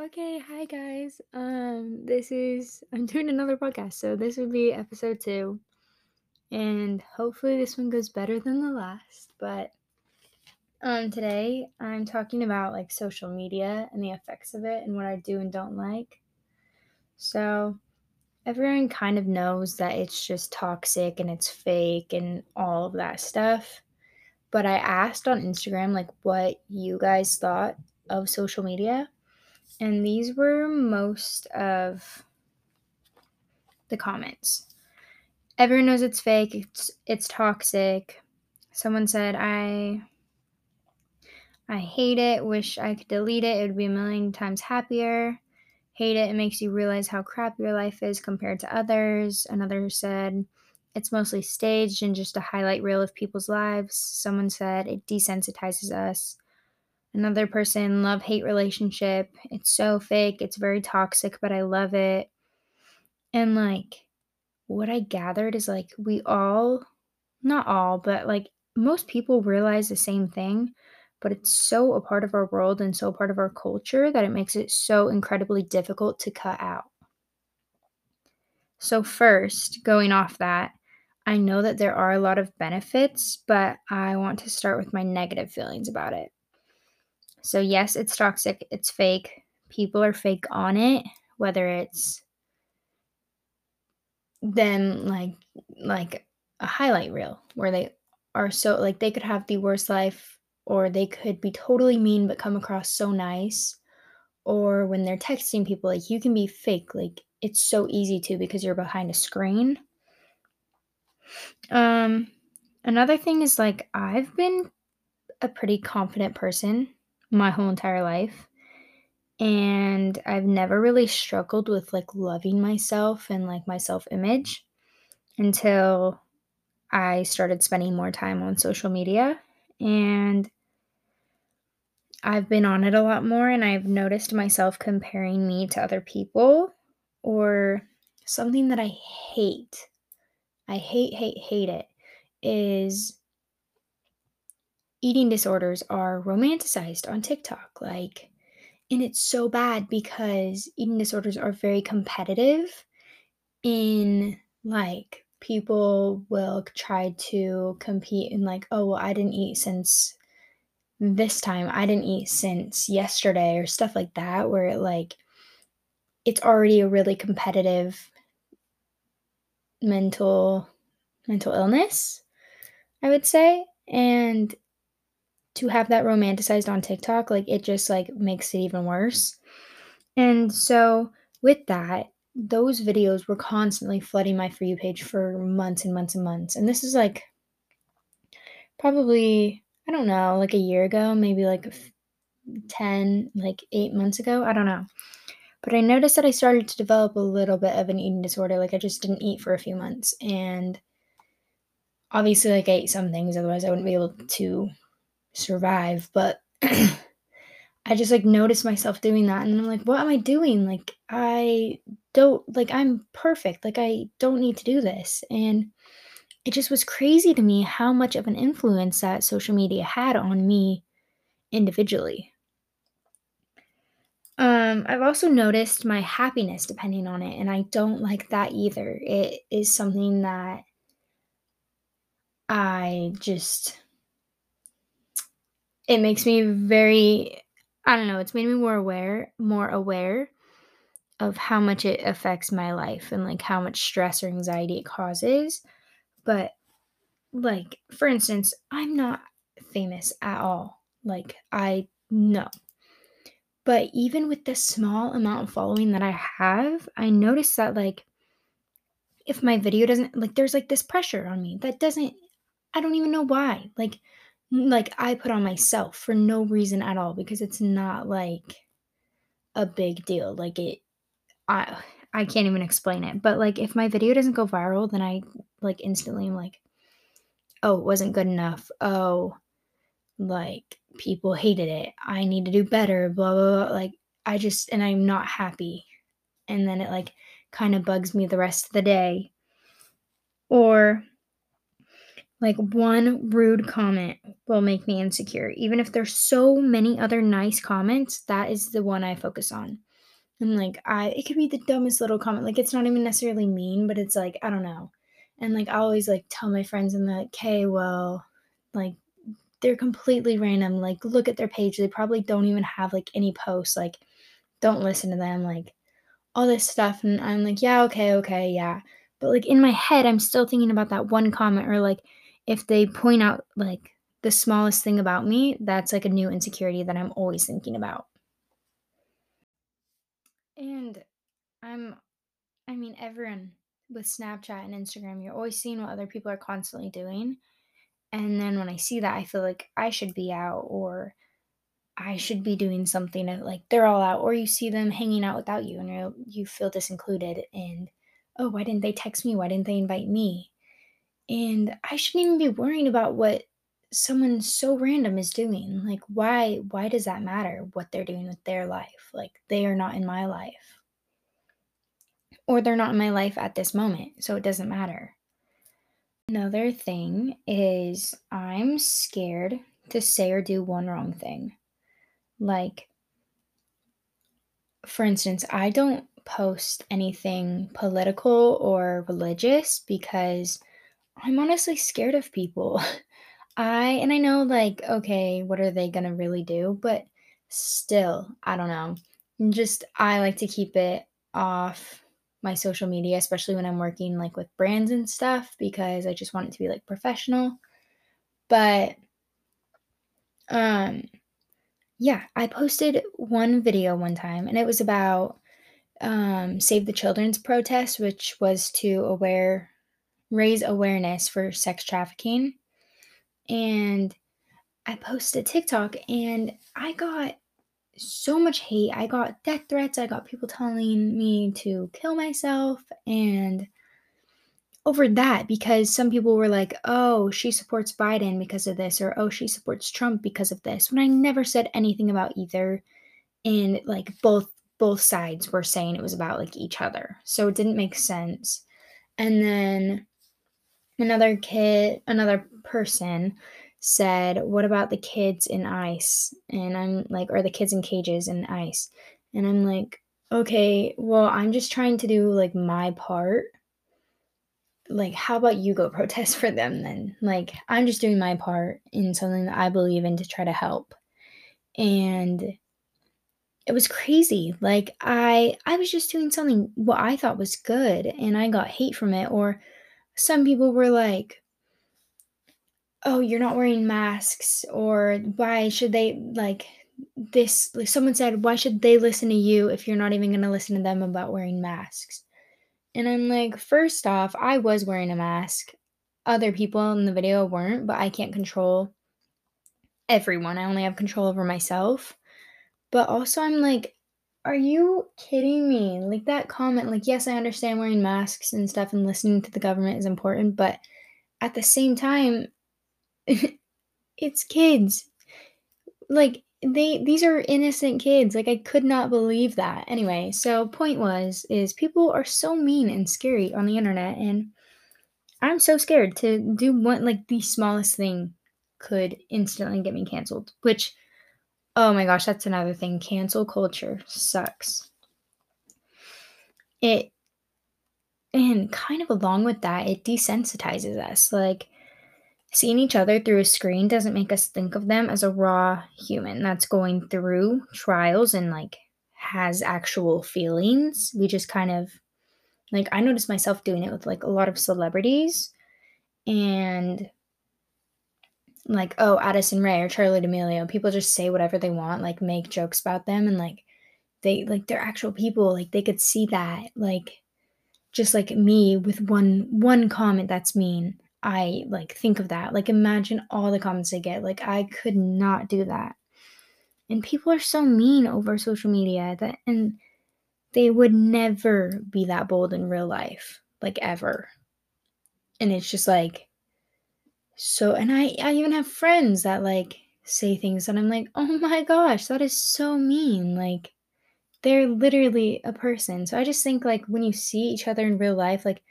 Okay, hi guys. Um, this is I'm doing another podcast, so this would be episode two, and hopefully this one goes better than the last. But um, today I'm talking about like social media and the effects of it and what I do and don't like. So everyone kind of knows that it's just toxic and it's fake and all of that stuff. But I asked on Instagram like what you guys thought of social media and these were most of the comments. Everyone knows it's fake, it's it's toxic. Someone said I I hate it, wish I could delete it. It would be a million times happier. Hate it, it makes you realize how crap your life is compared to others. Another said it's mostly staged and just a highlight reel of people's lives. Someone said it desensitizes us. Another person, love hate relationship. It's so fake. It's very toxic, but I love it. And like, what I gathered is like, we all, not all, but like most people realize the same thing, but it's so a part of our world and so part of our culture that it makes it so incredibly difficult to cut out. So, first, going off that, I know that there are a lot of benefits, but I want to start with my negative feelings about it. So, yes, it's toxic, it's fake. People are fake on it, whether it's them like like a highlight reel where they are so like they could have the worst life or they could be totally mean but come across so nice or when they're texting people like you can be fake like it's so easy to because you're behind a screen um another thing is like I've been a pretty confident person my whole entire life. And I've never really struggled with like loving myself and like my self image until I started spending more time on social media. And I've been on it a lot more, and I've noticed myself comparing me to other people or something that I hate. I hate, hate, hate it is eating disorders are romanticized on TikTok. Like, and it's so bad because eating disorders are very competitive in like people will try to compete in like oh well i didn't eat since this time i didn't eat since yesterday or stuff like that where it like it's already a really competitive mental mental illness i would say and to have that romanticized on TikTok, like it just like makes it even worse. And so with that, those videos were constantly flooding my for you page for months and months and months. And this is like probably I don't know, like a year ago, maybe like 10, like 8 months ago, I don't know. But I noticed that I started to develop a little bit of an eating disorder. Like I just didn't eat for a few months and obviously like I ate some things otherwise I wouldn't be able to survive, but I just like noticed myself doing that and I'm like, what am I doing? Like I don't like I'm perfect. Like I don't need to do this. And it just was crazy to me how much of an influence that social media had on me individually. Um, I've also noticed my happiness depending on it, and I don't like that either. It is something that I just it makes me very I don't know, it's made me more aware more aware of how much it affects my life and like how much stress or anxiety it causes. But like for instance, I'm not famous at all. Like I know. But even with the small amount of following that I have, I notice that like if my video doesn't like there's like this pressure on me that doesn't I don't even know why. Like like I put on myself for no reason at all because it's not like a big deal. Like it I I can't even explain it. But like if my video doesn't go viral, then I like instantly am like, oh, it wasn't good enough. Oh, like people hated it. I need to do better, blah blah blah. Like I just and I'm not happy. And then it like kind of bugs me the rest of the day. Or like one rude comment will make me insecure. Even if there's so many other nice comments, that is the one I focus on. And like I it could be the dumbest little comment. Like it's not even necessarily mean, but it's like, I don't know. And like I always like tell my friends and like, okay, well, like they're completely random. Like look at their page. They probably don't even have like any posts. Like don't listen to them. Like all this stuff. And I'm like, yeah, okay, okay, yeah. But like in my head, I'm still thinking about that one comment or like if they point out like the smallest thing about me, that's like a new insecurity that I'm always thinking about. And I'm, I mean, everyone with Snapchat and Instagram, you're always seeing what other people are constantly doing. And then when I see that, I feel like I should be out or I should be doing something like they're all out, or you see them hanging out without you and you you feel disincluded and oh, why didn't they text me? Why didn't they invite me? And I shouldn't even be worrying about what someone so random is doing. Like why why does that matter what they're doing with their life? Like they are not in my life. Or they're not in my life at this moment, so it doesn't matter. Another thing is I'm scared to say or do one wrong thing. Like for instance, I don't post anything political or religious because I'm honestly scared of people. I and I know like okay, what are they going to really do? But still, I don't know. Just I like to keep it off my social media, especially when I'm working like with brands and stuff because I just want it to be like professional. But um yeah, I posted one video one time and it was about um, Save the Children's protest, which was to aware raise awareness for sex trafficking. And I posted TikTok and I got so much hate. I got death threats. I got people telling me to kill myself and over that because some people were like, "Oh, she supports Biden because of this," or "Oh, she supports Trump because of this." When I never said anything about either, and like both both sides were saying it was about like each other, so it didn't make sense. And then another kid, another person said, "What about the kids in ICE?" And I'm like, "Or the kids in cages in ICE?" And I'm like, "Okay, well, I'm just trying to do like my part." like how about you go protest for them then like i'm just doing my part in something that i believe in to try to help and it was crazy like i i was just doing something what i thought was good and i got hate from it or some people were like oh you're not wearing masks or why should they like this like someone said why should they listen to you if you're not even going to listen to them about wearing masks and I'm like, first off, I was wearing a mask. Other people in the video weren't, but I can't control everyone. I only have control over myself. But also, I'm like, are you kidding me? Like that comment, like, yes, I understand wearing masks and stuff and listening to the government is important, but at the same time, it's kids. Like, they these are innocent kids like i could not believe that anyway so point was is people are so mean and scary on the internet and i'm so scared to do what like the smallest thing could instantly get me canceled which oh my gosh that's another thing. Cancel culture sucks. It and kind of along with that it desensitizes us. Like Seeing each other through a screen doesn't make us think of them as a raw human that's going through trials and like has actual feelings. We just kind of like I noticed myself doing it with like a lot of celebrities. And like oh Addison Rae or Charli D'Amelio, people just say whatever they want, like make jokes about them and like they like they're actual people, like they could see that like just like me with one one comment that's mean I like think of that. Like imagine all the comments I get. Like I could not do that. And people are so mean over social media that and they would never be that bold in real life, like ever. And it's just like so and I I even have friends that like say things that I'm like, "Oh my gosh, that is so mean." Like they're literally a person. So I just think like when you see each other in real life, like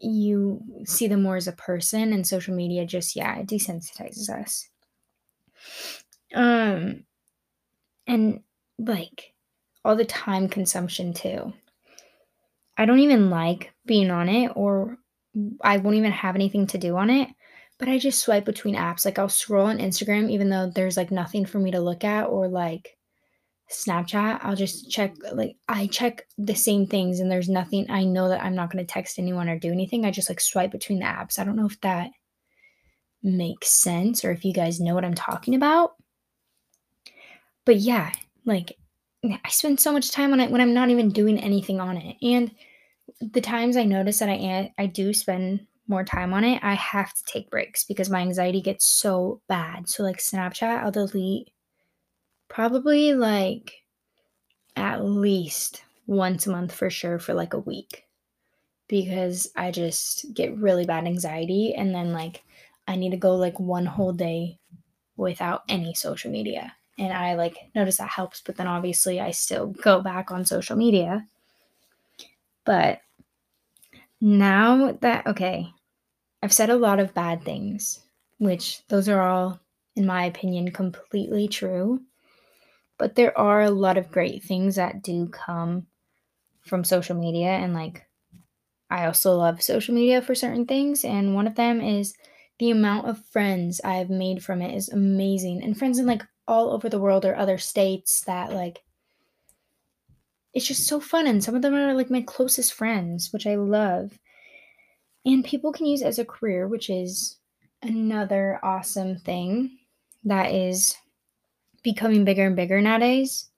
you see them more as a person and social media just yeah it desensitizes us um and like all the time consumption too. I don't even like being on it or I won't even have anything to do on it, but I just swipe between apps. Like I'll scroll on Instagram even though there's like nothing for me to look at or like Snapchat, I'll just check like I check the same things and there's nothing I know that I'm not going to text anyone or do anything. I just like swipe between the apps. I don't know if that makes sense or if you guys know what I'm talking about. But yeah, like I spend so much time on it when I'm not even doing anything on it. And the times I notice that I I do spend more time on it, I have to take breaks because my anxiety gets so bad. So like Snapchat, I'll delete probably like at least once a month for sure for like a week because I just get really bad anxiety and then like I need to go like one whole day without any social media. And I like notice that helps, but then obviously I still go back on social media. But now that okay, I've said a lot of bad things, which those are all in my opinion completely true. But there are a lot of great things that do come from social media and like I also love social media for certain things and one of them is the amount of friends I've made from it is amazing and friends in like all over the world or other states that like it's just so fun and some of them are like my closest friends which I love and people can use as a career which is another awesome thing that is becoming bigger and bigger nowadays.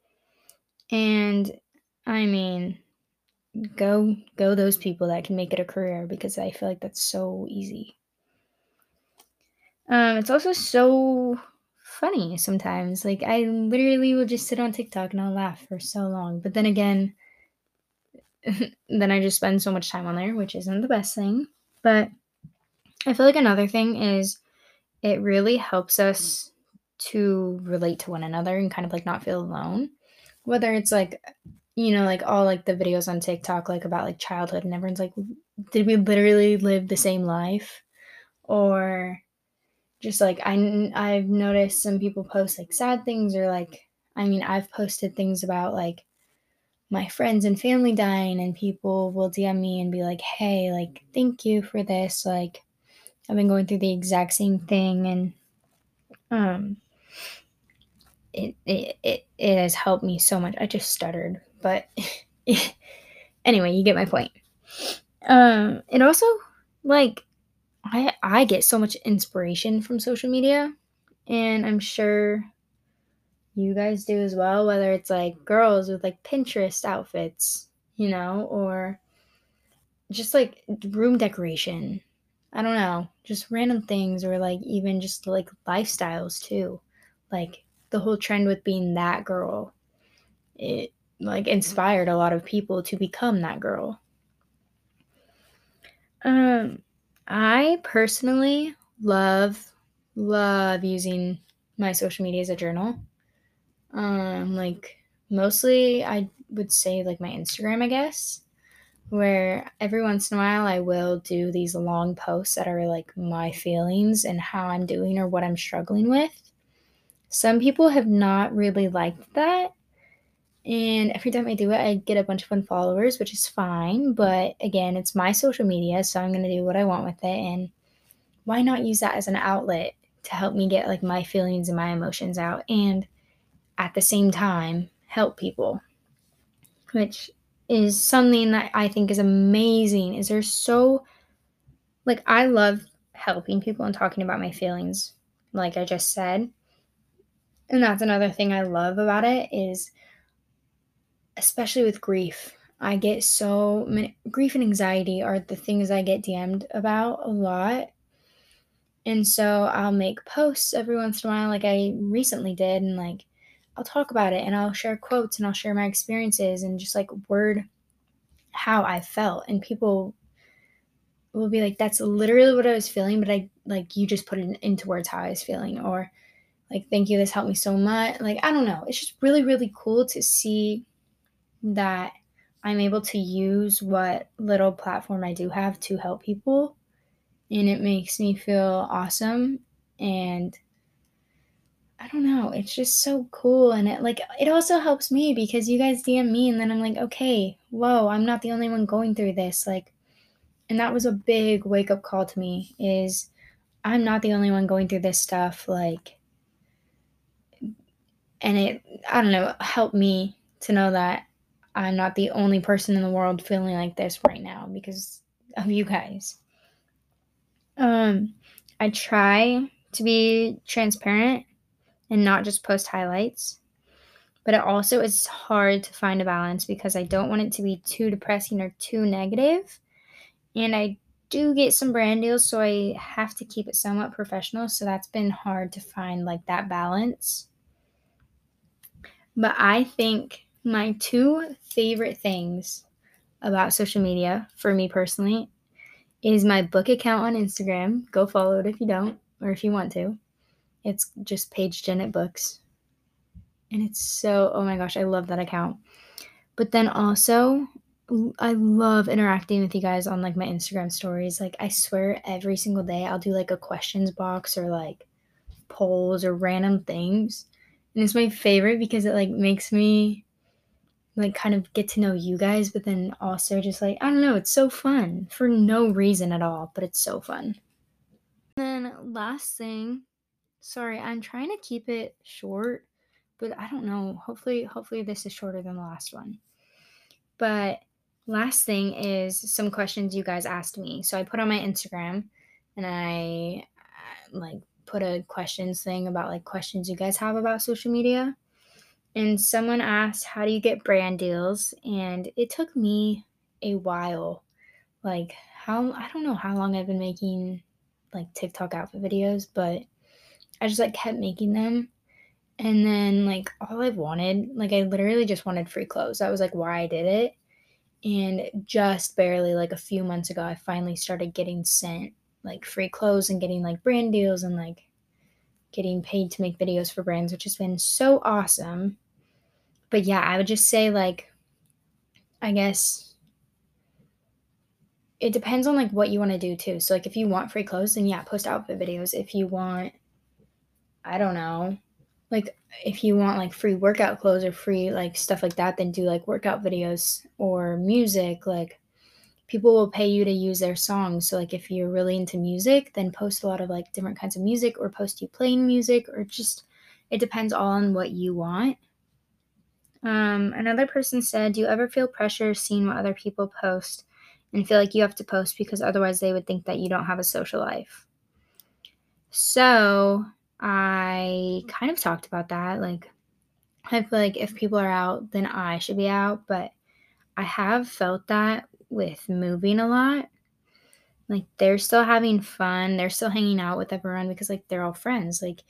And I mean, go go those people that can make it a career because I feel like that's so easy. Um, it's also so funny sometimes. Like I literally will just sit on TikTok and I'll laugh for so long. But then again, then I just spend so much time on there, which isn't the best thing. But I feel like another thing is it really helps us to relate to one another and kind of like not feel alone. Whether it's like, you know, like all like the videos on TikTok, like about like childhood, and everyone's like, did we literally live the same life? Or just like I, I've noticed some people post like sad things, or like, I mean, I've posted things about like my friends and family dying, and people will DM me and be like, hey, like, thank you for this. Like, I've been going through the exact same thing. And, um, it, it, it, it has helped me so much. I just stuttered, but anyway, you get my point. Um, it also like I I get so much inspiration from social media, and I'm sure you guys do as well. Whether it's like girls with like Pinterest outfits, you know, or just like room decoration. I don't know, just random things, or like even just like lifestyles too. Like the whole trend with being that girl it like inspired a lot of people to become that girl um i personally love love using my social media as a journal um like mostly i would say like my instagram i guess where every once in a while I will do these long posts that are like my feelings and how I'm doing or what I'm struggling with. Some people have not really liked that. And every time I do it, I get a bunch of fun followers, which is fine. But again, it's my social media, so I'm going to do what I want with it. And why not use that as an outlet to help me get like my feelings and my emotions out and at the same time help people, which is something that I think is amazing. Is there so like I love helping people and talking about my feelings, like I just said. And that's another thing I love about it is especially with grief. I get so many grief and anxiety are the things I get DM'd about a lot. And so I'll make posts every once in a while, like I recently did, and like I'll talk about it and I'll share quotes and I'll share my experiences and just like word how I felt. And people will be like, that's literally what I was feeling, but I like you just put it into words how I was feeling. Or like thank you this helped me so much like i don't know it's just really really cool to see that i'm able to use what little platform i do have to help people and it makes me feel awesome and I don't know, it's just so cool and it like it also helps me because you guys DM me and then I'm like, "Okay, whoa, I'm not the only one going through this." Like and that was a big wake up call to me is I'm not the only one going through this stuff like and it I don't know, helped me to know that I'm not the only person in the world feeling like this right now because of you guys. Um I try to be transparent and not just post highlights. But it also is hard to find a balance because I don't want it to be too depressing or too negative. And I do get some brand deals, so I have to keep it somewhat professional. So that's been hard to find like that balance. But I think my two favorite things about social media for me personally is my book account on Instagram. Go follow it if you don't, or if you want to. It's just Paige Jennett Books. And it's so, oh my gosh, I love that account. But then also, I love interacting with you guys on like my Instagram stories. Like, I swear every single day I'll do like a questions box or like polls or random things. And it's my favorite because it like makes me like kind of get to know you guys, but then also just like, I don't know, it's so fun for no reason at all, but it's so fun. And then last thing Sorry, I'm trying to keep it short, but I don't know. Hopefully, hopefully this is shorter than the last one. But last thing is some questions you guys asked me. So I put on my Instagram and I uh, like put a questions thing about like questions you guys have about social media. And someone asked, How do you get brand deals? And it took me a while. Like, how I don't know how long I've been making like TikTok outfit videos, but I just like kept making them. And then like all I've wanted, like I literally just wanted free clothes. That was like why I did it. And just barely like a few months ago, I finally started getting sent like free clothes and getting like brand deals and like getting paid to make videos for brands, which has been so awesome. But yeah, I would just say like I guess it depends on like what you want to do too. So like if you want free clothes, then yeah, post outfit videos. If you want I don't know. Like if you want like free workout clothes or free like stuff like that, then do like workout videos or music. Like people will pay you to use their songs. So like if you're really into music, then post a lot of like different kinds of music or post you playing music or just it depends all on what you want. Um, another person said, Do you ever feel pressure seeing what other people post and feel like you have to post because otherwise they would think that you don't have a social life? So I kind of talked about that. Like, I feel like if people are out, then I should be out. But I have felt that with moving a lot. Like, they're still having fun. They're still hanging out with everyone because, like, they're all friends. Like,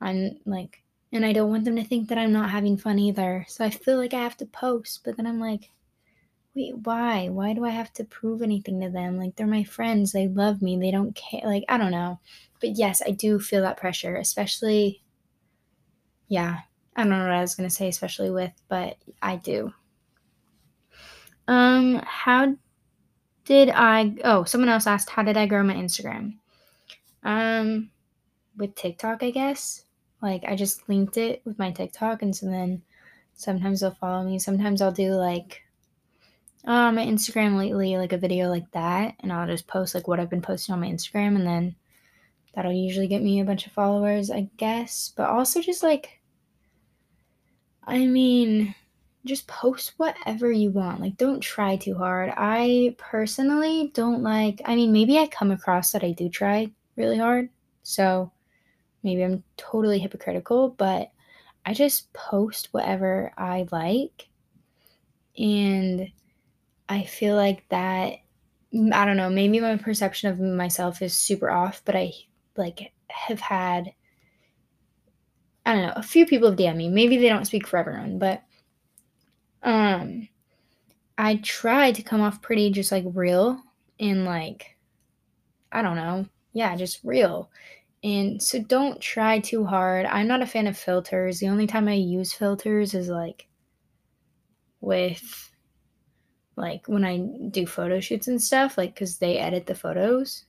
I'm like, and I don't want them to think that I'm not having fun either. So I feel like I have to post. But then I'm like, wait, why? Why do I have to prove anything to them? Like, they're my friends. They love me. They don't care. Like, I don't know but yes, I do feel that pressure, especially, yeah, I don't know what I was going to say, especially with, but I do. Um, how did I, oh, someone else asked, how did I grow my Instagram? Um, with TikTok, I guess. Like, I just linked it with my TikTok, and so then sometimes they'll follow me. Sometimes I'll do like, uh, my Instagram lately, like a video like that, and I'll just post like what I've been posting on my Instagram, and then That'll usually get me a bunch of followers, I guess. But also just like, I mean, just post whatever you want. Like, don't try too hard. I personally don't like, I mean, maybe I come across that I do try really hard. So maybe I'm totally hypocritical, but I just post whatever I like. And I feel like that, I don't know, maybe my perception of myself is super off, but I like have had I don't know, a few people have DM me. Maybe they don't speak for everyone, but um I try to come off pretty just like real and like I don't know. Yeah, just real. And so don't try too hard. I'm not a fan of filters. The only time I use filters is like with like when I do photo shoots and stuff, like cuz they edit the photos.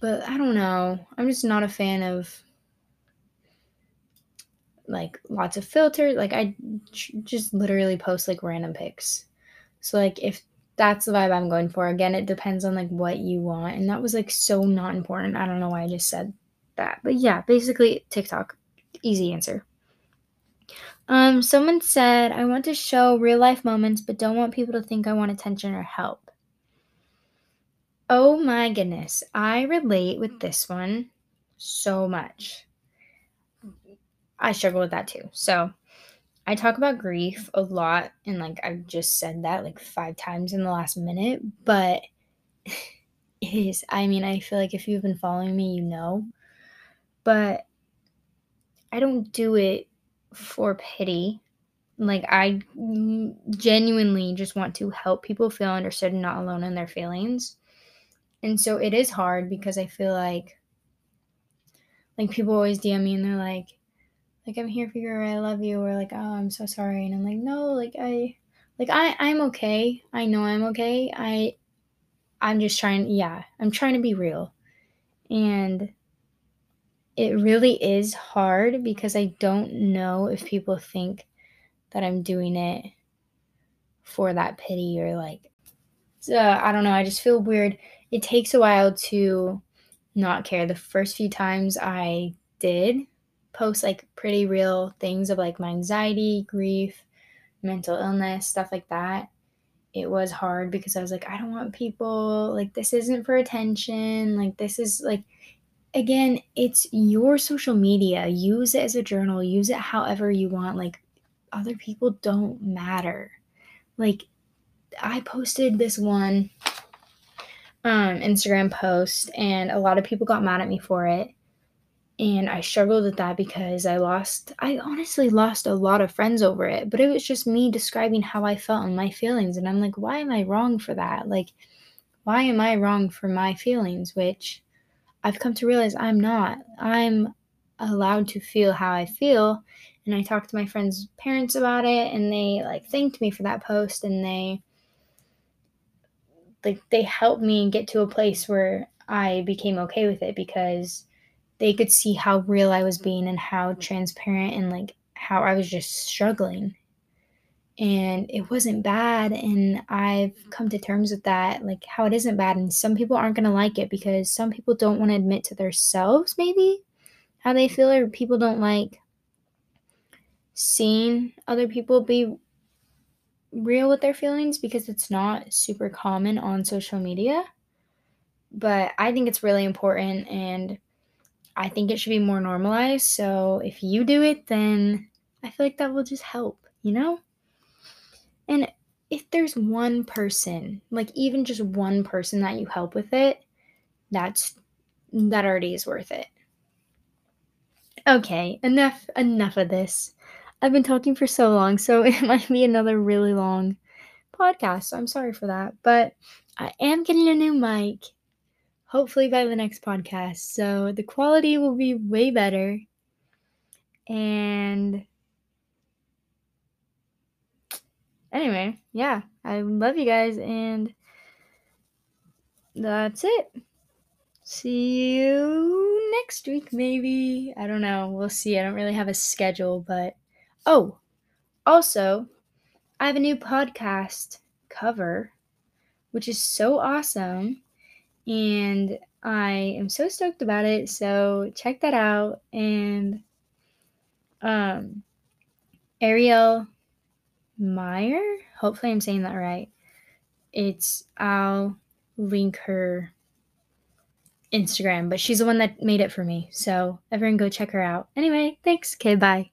But I don't know. I'm just not a fan of like lots of filters. Like I just literally post like random pics. So like if that's the vibe I'm going for. Again, it depends on like what you want. And that was like so not important. I don't know why I just said that. But yeah, basically TikTok. Easy answer. Um, someone said, I want to show real life moments, but don't want people to think I want attention or help. Oh my goodness. I relate with this one so much. I struggle with that too. So I talk about grief a lot, and like I've just said that like five times in the last minute, but it is, I mean, I feel like if you've been following me, you know, but I don't do it for pity. Like, I genuinely just want to help people feel understood and not alone in their feelings. And so it is hard because I feel like, like people always DM me and they're like, like I'm here for you or I love you or like oh I'm so sorry and I'm like no like I like I I'm okay. I know I'm okay. I I'm just trying yeah, I'm trying to be real. And it really is hard because I don't know if people think that I'm doing it for that pity or like uh, I don't know, I just feel weird. It takes a while to not care. The first few times I did post like pretty real things of like my anxiety, grief, mental illness, stuff like that, it was hard because I was like, I don't want people, like, this isn't for attention. Like, this is like, again, it's your social media. Use it as a journal, use it however you want. Like, other people don't matter. Like, I posted this one um, Instagram post, and a lot of people got mad at me for it and I struggled with that because I lost I honestly lost a lot of friends over it, but it was just me describing how I felt and my feelings and I'm like why am I wrong for that? Like why am I wrong for my feelings which I've come to realize I'm not. I'm allowed to feel how I feel and I talked to my friends' parents about it and they like thanked me for that post and they like they helped me get to a place where I became okay with it because they could see how real I was being and how transparent and like how I was just struggling. And it wasn't bad. And I've mm-hmm. come to terms with that, like how it isn't bad. And some people aren't going to like it because some people don't want to admit to themselves, maybe how they feel, or people don't like seeing other people be real with their feelings because it's not super common on social media. But I think it's really important. And I think it should be more normalized. So if you do it, then I feel like that will just help, you know? And if there's one person, like even just one person that you help with it, that's that already is worth it. Okay, enough enough of this. I've been talking for so long, so it might be another really long podcast. So I'm sorry for that, but I am getting a new mic hopefully by the next podcast. So the quality will be way better. And anyway, yeah, I love you guys, and that's it. See you next week, maybe. I don't know. We'll see. I don't really have a schedule, but oh, also, I have a new podcast cover, which is so awesome and I am so stoked about it. So check that out. And um, Ariel Meyer, hopefully I'm saying that right. It's I'll link her Instagram, but she's the one that made it for me. So everyone go check her out. Anyway, thanks. Okay, bye.